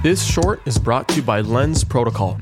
This short is brought to you by Lens Protocol.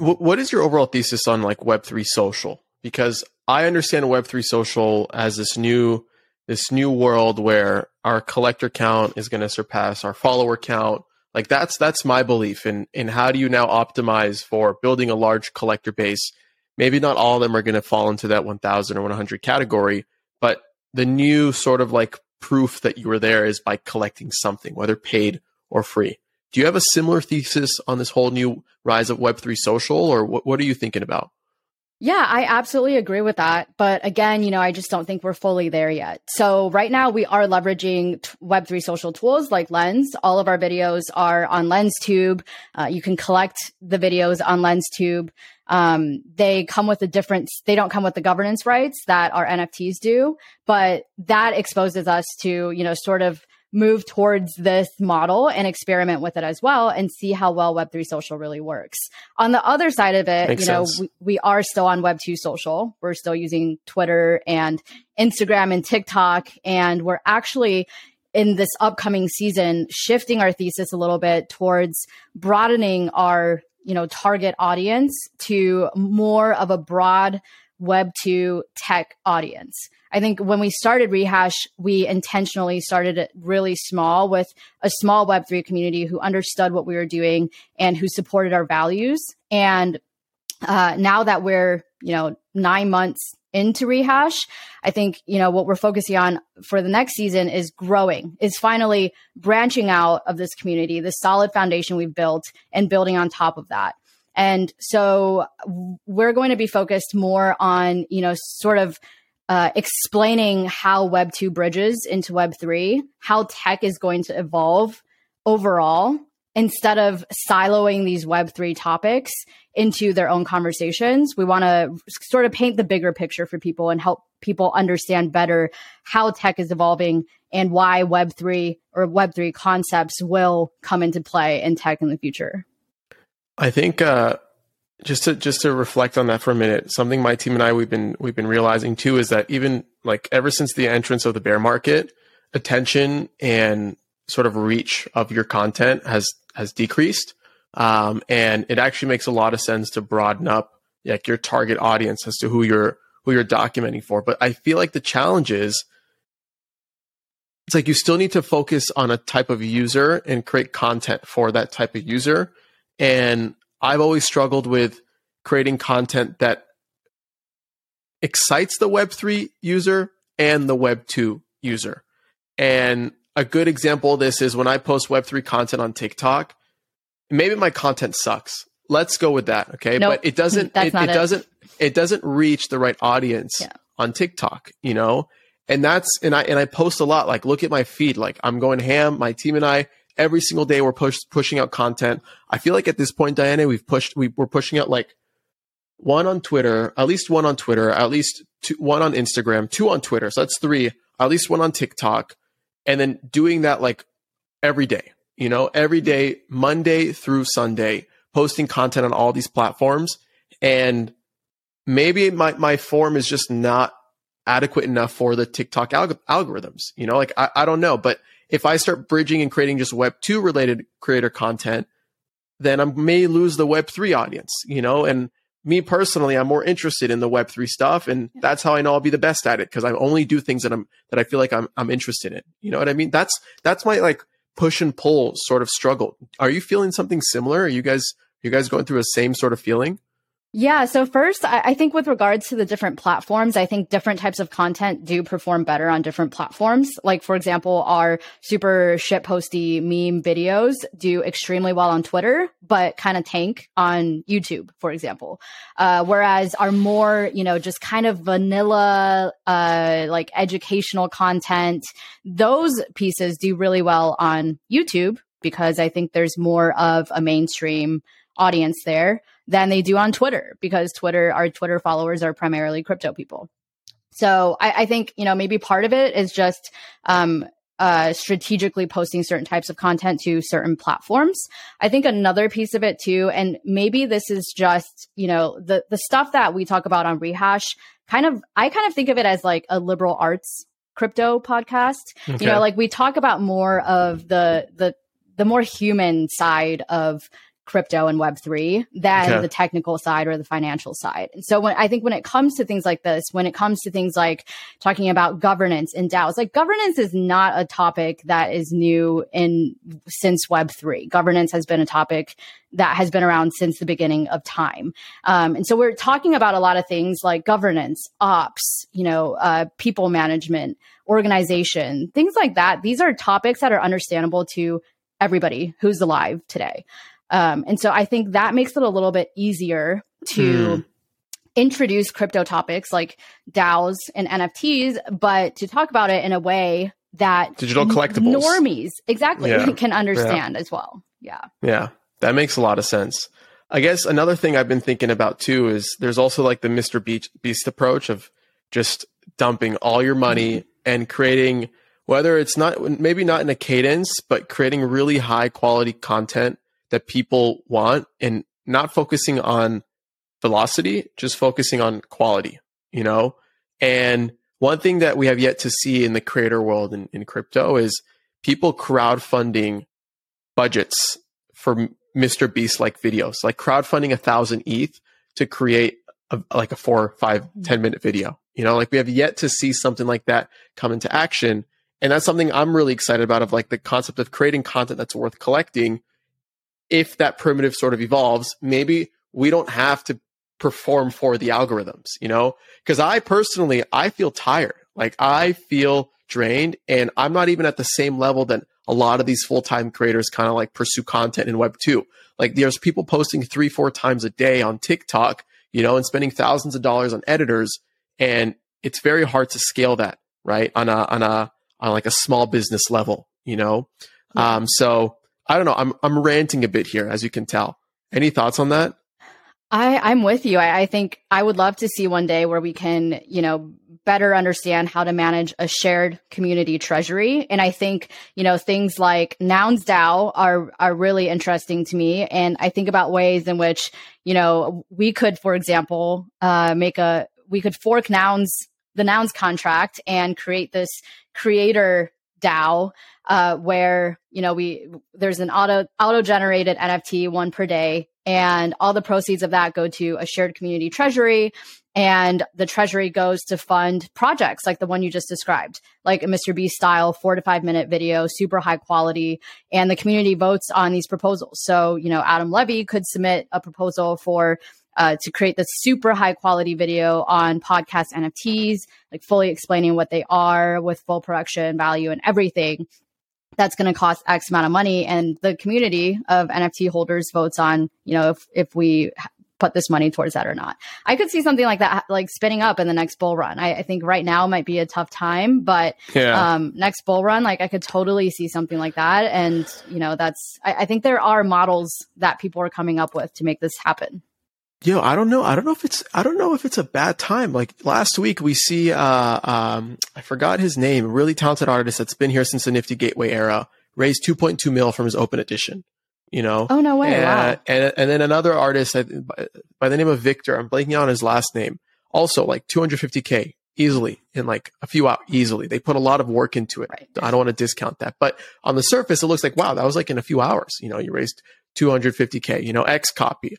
What is your overall thesis on like Web3 social? Because I understand Web3 social as this new this new world where our collector count is going to surpass our follower count. Like that's that's my belief in in how do you now optimize for building a large collector base? Maybe not all of them are going to fall into that 1000 or 100 category, but the new sort of like proof that you were there is by collecting something, whether paid or free. Do you have a similar thesis on this whole new rise of Web3 social, or what, what are you thinking about? Yeah, I absolutely agree with that. But again, you know, I just don't think we're fully there yet. So right now we are leveraging Web3 social tools like Lens. All of our videos are on LensTube. Uh, you can collect the videos on LensTube. Um, they come with a different, they don't come with the governance rights that our NFTs do, but that exposes us to, you know, sort of move towards this model and experiment with it as well and see how well Web3 social really works. On the other side of it, Makes you know, we, we, are still on Web2 social. We're still using Twitter and Instagram and TikTok. And we're actually in this upcoming season shifting our thesis a little bit towards broadening our, you know, target audience to more of a broad Web2 tech audience. I think when we started Rehash, we intentionally started it really small with a small Web3 community who understood what we were doing and who supported our values. And uh, now that we're, you know, nine months into Rehash, I think, you know, what we're focusing on for the next season is growing, is finally branching out of this community, the solid foundation we've built and building on top of that. And so we're going to be focused more on, you know, sort of uh, explaining how Web 2 bridges into Web 3, how tech is going to evolve overall, instead of siloing these Web 3 topics into their own conversations. We want to sort of paint the bigger picture for people and help people understand better how tech is evolving and why Web 3 or Web 3 concepts will come into play in tech in the future. I think uh, just to just to reflect on that for a minute, something my team and I we've been we've been realizing too is that even like ever since the entrance of the bear market, attention and sort of reach of your content has has decreased, um, and it actually makes a lot of sense to broaden up like your target audience as to who you're who you're documenting for. But I feel like the challenge is it's like you still need to focus on a type of user and create content for that type of user. And I've always struggled with creating content that excites the Web3 user and the Web2 user. And a good example of this is when I post Web3 content on TikTok, maybe my content sucks. Let's go with that, okay? Nope, but it doesn't it, it, it, doesn't it doesn't reach the right audience yeah. on TikTok, you know? And that's and I and I post a lot like look at my feed like I'm going ham, my team and I every single day we're push, pushing out content. I feel like at this point, Diana, we've pushed, we, we're pushing out like one on Twitter, at least one on Twitter, at least two, one on Instagram, two on Twitter. So that's three, at least one on TikTok. And then doing that like every day, you know, every day, Monday through Sunday, posting content on all these platforms. And maybe my, my form is just not adequate enough for the TikTok alg- algorithms. You know, like I, I don't know, but if I start bridging and creating just Web 2 related creator content, then I may lose the Web 3 audience, you know? And me personally, I'm more interested in the Web 3 stuff. And that's how I know I'll be the best at it because I only do things that I'm, that I feel like I'm, I'm interested in. You know what I mean? That's, that's my like push and pull sort of struggle. Are you feeling something similar? Are you guys, you guys going through a same sort of feeling? Yeah. So first, I, I, think with regards to the different platforms, I think different types of content do perform better on different platforms. Like, for example, our super shit posty meme videos do extremely well on Twitter, but kind of tank on YouTube, for example. Uh, whereas our more, you know, just kind of vanilla, uh, like educational content, those pieces do really well on YouTube because I think there's more of a mainstream audience there than they do on Twitter because Twitter, our Twitter followers are primarily crypto people. So I, I think, you know, maybe part of it is just, um, uh, strategically posting certain types of content to certain platforms. I think another piece of it too, and maybe this is just, you know, the, the stuff that we talk about on Rehash kind of, I kind of think of it as like a liberal arts crypto podcast. Okay. You know, like we talk about more of the, the, the more human side of crypto and web3 than okay. the technical side or the financial side. And so when I think when it comes to things like this, when it comes to things like talking about governance and DAOs, like governance is not a topic that is new in since web3. Governance has been a topic that has been around since the beginning of time. Um, and so we're talking about a lot of things like governance, ops, you know, uh, people management, organization, things like that. These are topics that are understandable to everybody who's alive today. Um, and so I think that makes it a little bit easier to mm. introduce crypto topics like DAOs and NFTs, but to talk about it in a way that digital collectibles normies exactly yeah. can understand yeah. as well. Yeah. Yeah. That makes a lot of sense. I guess another thing I've been thinking about too is there's also like the Mr. Beast, Beast approach of just dumping all your money mm-hmm. and creating whether it's not maybe not in a cadence, but creating really high quality content that people want and not focusing on velocity, just focusing on quality, you know? And one thing that we have yet to see in the creator world in, in crypto is people crowdfunding budgets for Mr. Beast like videos, like crowdfunding a thousand ETH to create a, like a four, five, mm-hmm. 10 minute video. You know, like we have yet to see something like that come into action. And that's something I'm really excited about of like the concept of creating content that's worth collecting if that primitive sort of evolves, maybe we don't have to perform for the algorithms, you know? Because I personally, I feel tired. Like I feel drained and I'm not even at the same level that a lot of these full-time creators kind of like pursue content in web two. Like there's people posting three, four times a day on TikTok, you know, and spending thousands of dollars on editors. And it's very hard to scale that, right? On a, on a, on like a small business level, you know? Yeah. Um, so I don't know. I'm I'm ranting a bit here, as you can tell. Any thoughts on that? I, I'm with you. I, I think I would love to see one day where we can, you know, better understand how to manage a shared community treasury. And I think, you know, things like Nouns DAO are are really interesting to me. And I think about ways in which, you know, we could, for example, uh, make a we could fork Nouns the Nouns contract and create this creator DAO uh, where you know we there's an auto auto generated NFT one per day, and all the proceeds of that go to a shared community treasury, and the treasury goes to fund projects like the one you just described, like a Mr. B style four to five minute video, super high quality, and the community votes on these proposals. So you know Adam Levy could submit a proposal for uh, to create this super high quality video on podcast NFTs, like fully explaining what they are with full production value and everything that's going to cost X amount of money. And the community of NFT holders votes on, you know, if, if we put this money towards that or not. I could see something like that, like spinning up in the next bull run. I, I think right now might be a tough time, but yeah. um, next bull run, like I could totally see something like that. And, you know, that's, I, I think there are models that people are coming up with to make this happen. Yo, I don't know. I don't know if it's I don't know if it's a bad time. Like last week we see uh um I forgot his name, really talented artist that's been here since the Nifty Gateway era, raised 2.2 mil from his open edition. You know? Oh no way. And, wow. and and then another artist by, by the name of Victor, I'm blanking on his last name. Also like 250k easily in like a few hours easily. They put a lot of work into it. Right. I don't want to discount that. But on the surface it looks like wow, that was like in a few hours. You know, you raised 250k, you know, XCOPY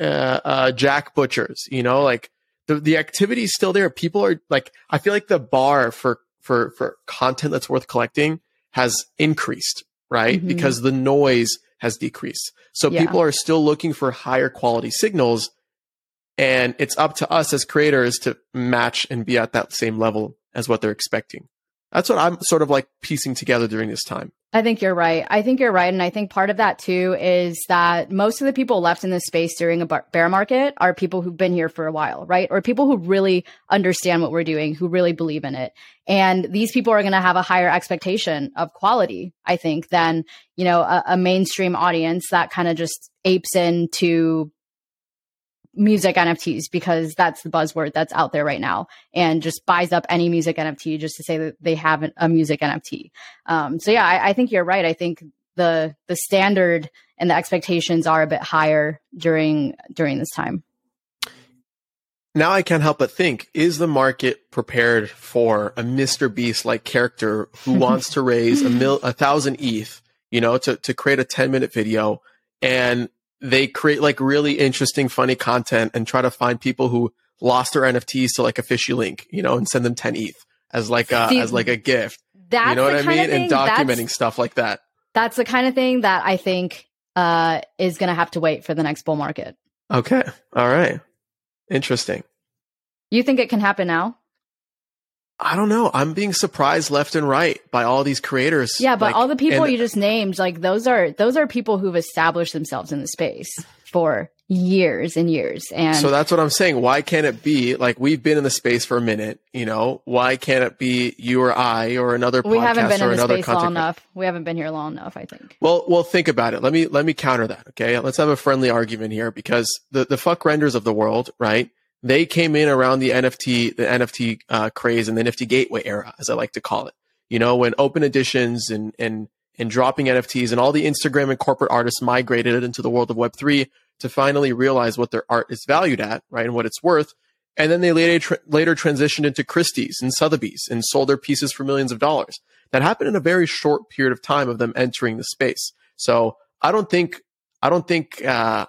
uh, uh, Jack Butchers. You know, like the the activity is still there. People are like, I feel like the bar for for for content that's worth collecting has increased, right? Mm-hmm. Because the noise has decreased. So yeah. people are still looking for higher quality signals. And it's up to us as creators to match and be at that same level as what they're expecting. That's what I'm sort of like piecing together during this time. I think you're right. I think you're right. And I think part of that too is that most of the people left in this space during a bear market are people who've been here for a while, right? Or people who really understand what we're doing, who really believe in it. And these people are going to have a higher expectation of quality, I think, than, you know, a, a mainstream audience that kind of just apes into music NFTs because that's the buzzword that's out there right now and just buys up any music NFT just to say that they have a music NFT. Um, so yeah, I, I, think you're right. I think the the standard and the expectations are a bit higher during during this time. Now I can't help but think: Is the market prepared for a Mr. Beast like character who wants to raise a mil a thousand ETH you know, to, to create a 10 minute video and they create like really interesting, funny content and try to find people who lost their NFTs to like a fishy link, you know, and send them 10 ETH as like a, See, as like a gift. That's you know what I mean? And documenting stuff like that. that's the kind of thing that I think uh, is going to have to wait for the next bull market. Okay. All right. Interesting. You think it can happen now? I don't know. I'm being surprised left and right by all these creators. Yeah, but Like, all the people and- you just named, like those are those are people who've established themselves in the space for years and years. And So that's what I'm saying. Why can't it be like we've been in the space for a minute? You know, why can't it be you or I or another we haven't been in the space long enough. We haven't been here long enough, I think. Well, well, think about it. Let me let me counter that. Okay, let's have a friendly argument here because the the Fvckrenders of the world, right? They came in around the NFT the NFT uh, craze and the Nifty Gateway era, as I like to call it. You know, when open editions and and and dropping NFTs and all the Instagram and corporate artists migrated into the world of Web three to finally realize what their art is valued at, right, and what it's worth. And then they later tra- later transitioned into Christie's and Sotheby's and sold their pieces for millions of dollars. That happened in a very short period of time of them entering the space. So I don't think I don't think uh,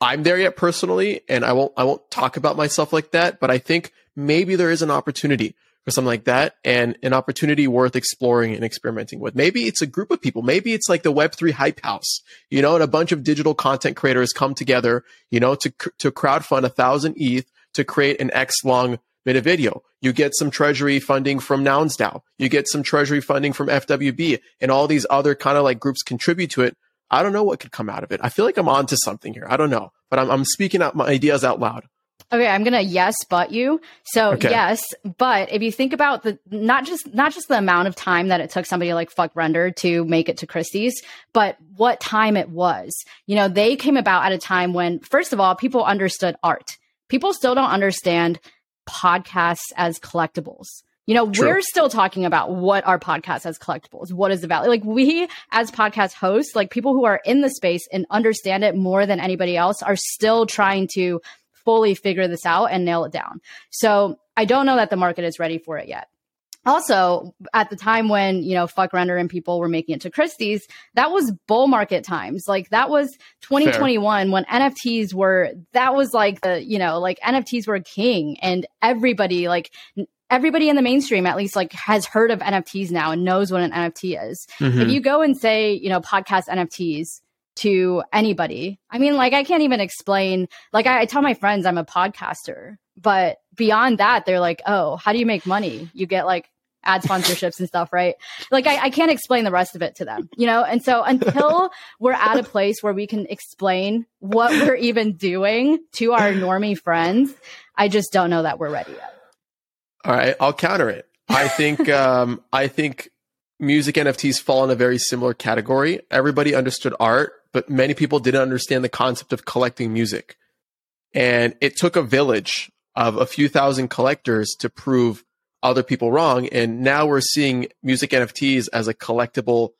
I'm there yet personally, and I won't I won't talk about myself like that. But I think maybe there is an opportunity for something like that, and an opportunity worth exploring and experimenting with. Maybe it's a group of people. Maybe it's like the Web three hype house, you know, and a bunch of digital content creators come together, you know, to to crowdfund a thousand ETH to create an X long minute video. You get some treasury funding from NounsDAO. You get some treasury funding from FWB, and all these other kind of like groups contribute to it. I don't know what could come out of it. I feel like I'm onto something here. I don't know, but I'm, I'm speaking out my ideas out loud. Okay, I'm gonna yes, but you. So Okay. yes, but if you think about the not just not just the amount of time that it took somebody like Fvckrender to make it to Christie's, but what time it was. You know, they came about at a time when, first of all, people understood art. People still don't understand podcasts as collectibles. You know, True. we're still talking about what our podcast as collectibles? What is the value? Like we as podcast hosts, like people who are in the space and understand it more than anybody else are still trying to fully figure this out and nail it down. So I don't know that the market is ready for it yet. Also, at the time when, you know, Fvckrender and people were making it to Christie's, that was bull market times. Like that was 2021 when NFTs were, that was like the, you know, like NFTs were king and everybody, like everybody in the mainstream at least like has heard of NFTs now and knows what an NFT is Mhm. if you go and say, you know, podcast NFTs to anybody, I mean, like, I can't even explain, like, I, I tell my friends I'm a podcaster, but beyond that, they're like, oh, how do you make money? You get like ad sponsorships and stuff, right? Like, I, I can't explain the rest of it to them, you know? And so until we're at a place where we can explain what we're even doing to our normie friends, I just don't know that we're ready yet. All right, I'll counter it. I think um, I think music NFTs fall in a very similar category. Everybody understood art, but many people didn't understand the concept of collecting music. And it took a village of a few thousand collectors to prove other people wrong. And now we're seeing music NFTs as a collectible,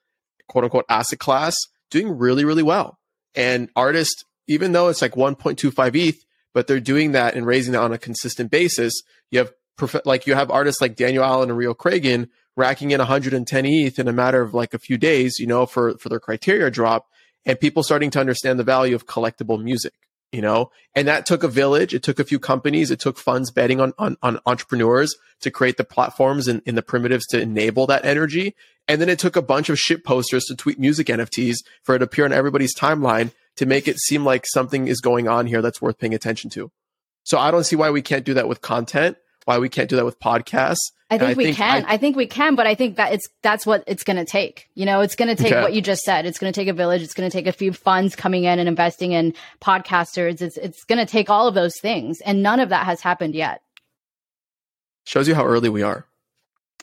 quote unquote, asset class doing really, really well. And artists, even though it's like 1.25 ETH, but they're doing that and raising that on a consistent basis. You have prof- like you have artists like Daniel Allan and Reo Cragun racking in 110 ETH in a matter of like a few days, you know, for for their criteria drop, and people starting to understand the value of collectible music, you know, and that took a village, it took a few companies, it took funds betting on on, on entrepreneurs to create the platforms and, and the primitives to enable that energy, and then it took a bunch of shit posters to tweet music NFTs for it to appear on everybody's timeline to make it seem like something is going on here that's worth paying attention to. So I don't see why we can't do that with content, why we can't do that with podcasts. I think I we think can. I- I, think we can, but I think that it's that's what it's going to take. You know, it's going to take Okay. what you just said. It's going to take a village. It's going to take a few funds coming in and investing in podcasters. It's it's going to take all of those things, and none of that has happened yet. Shows you how early we are.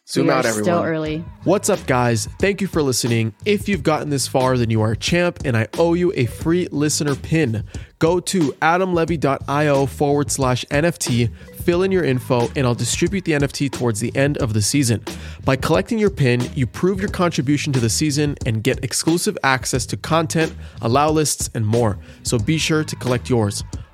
Zoom we out, are everyone. Still early. What's up, guys? Thank you for listening. If you've gotten this far, then you are a champ, and I owe you a free listener pin. Go to adamlevy.io forward slash NFT, fill in your info, and I'll distribute the NFT towards the end of the season. By collecting your pin, you prove your contribution to the season and get exclusive access to content, allow lists, and more. So be sure to collect yours.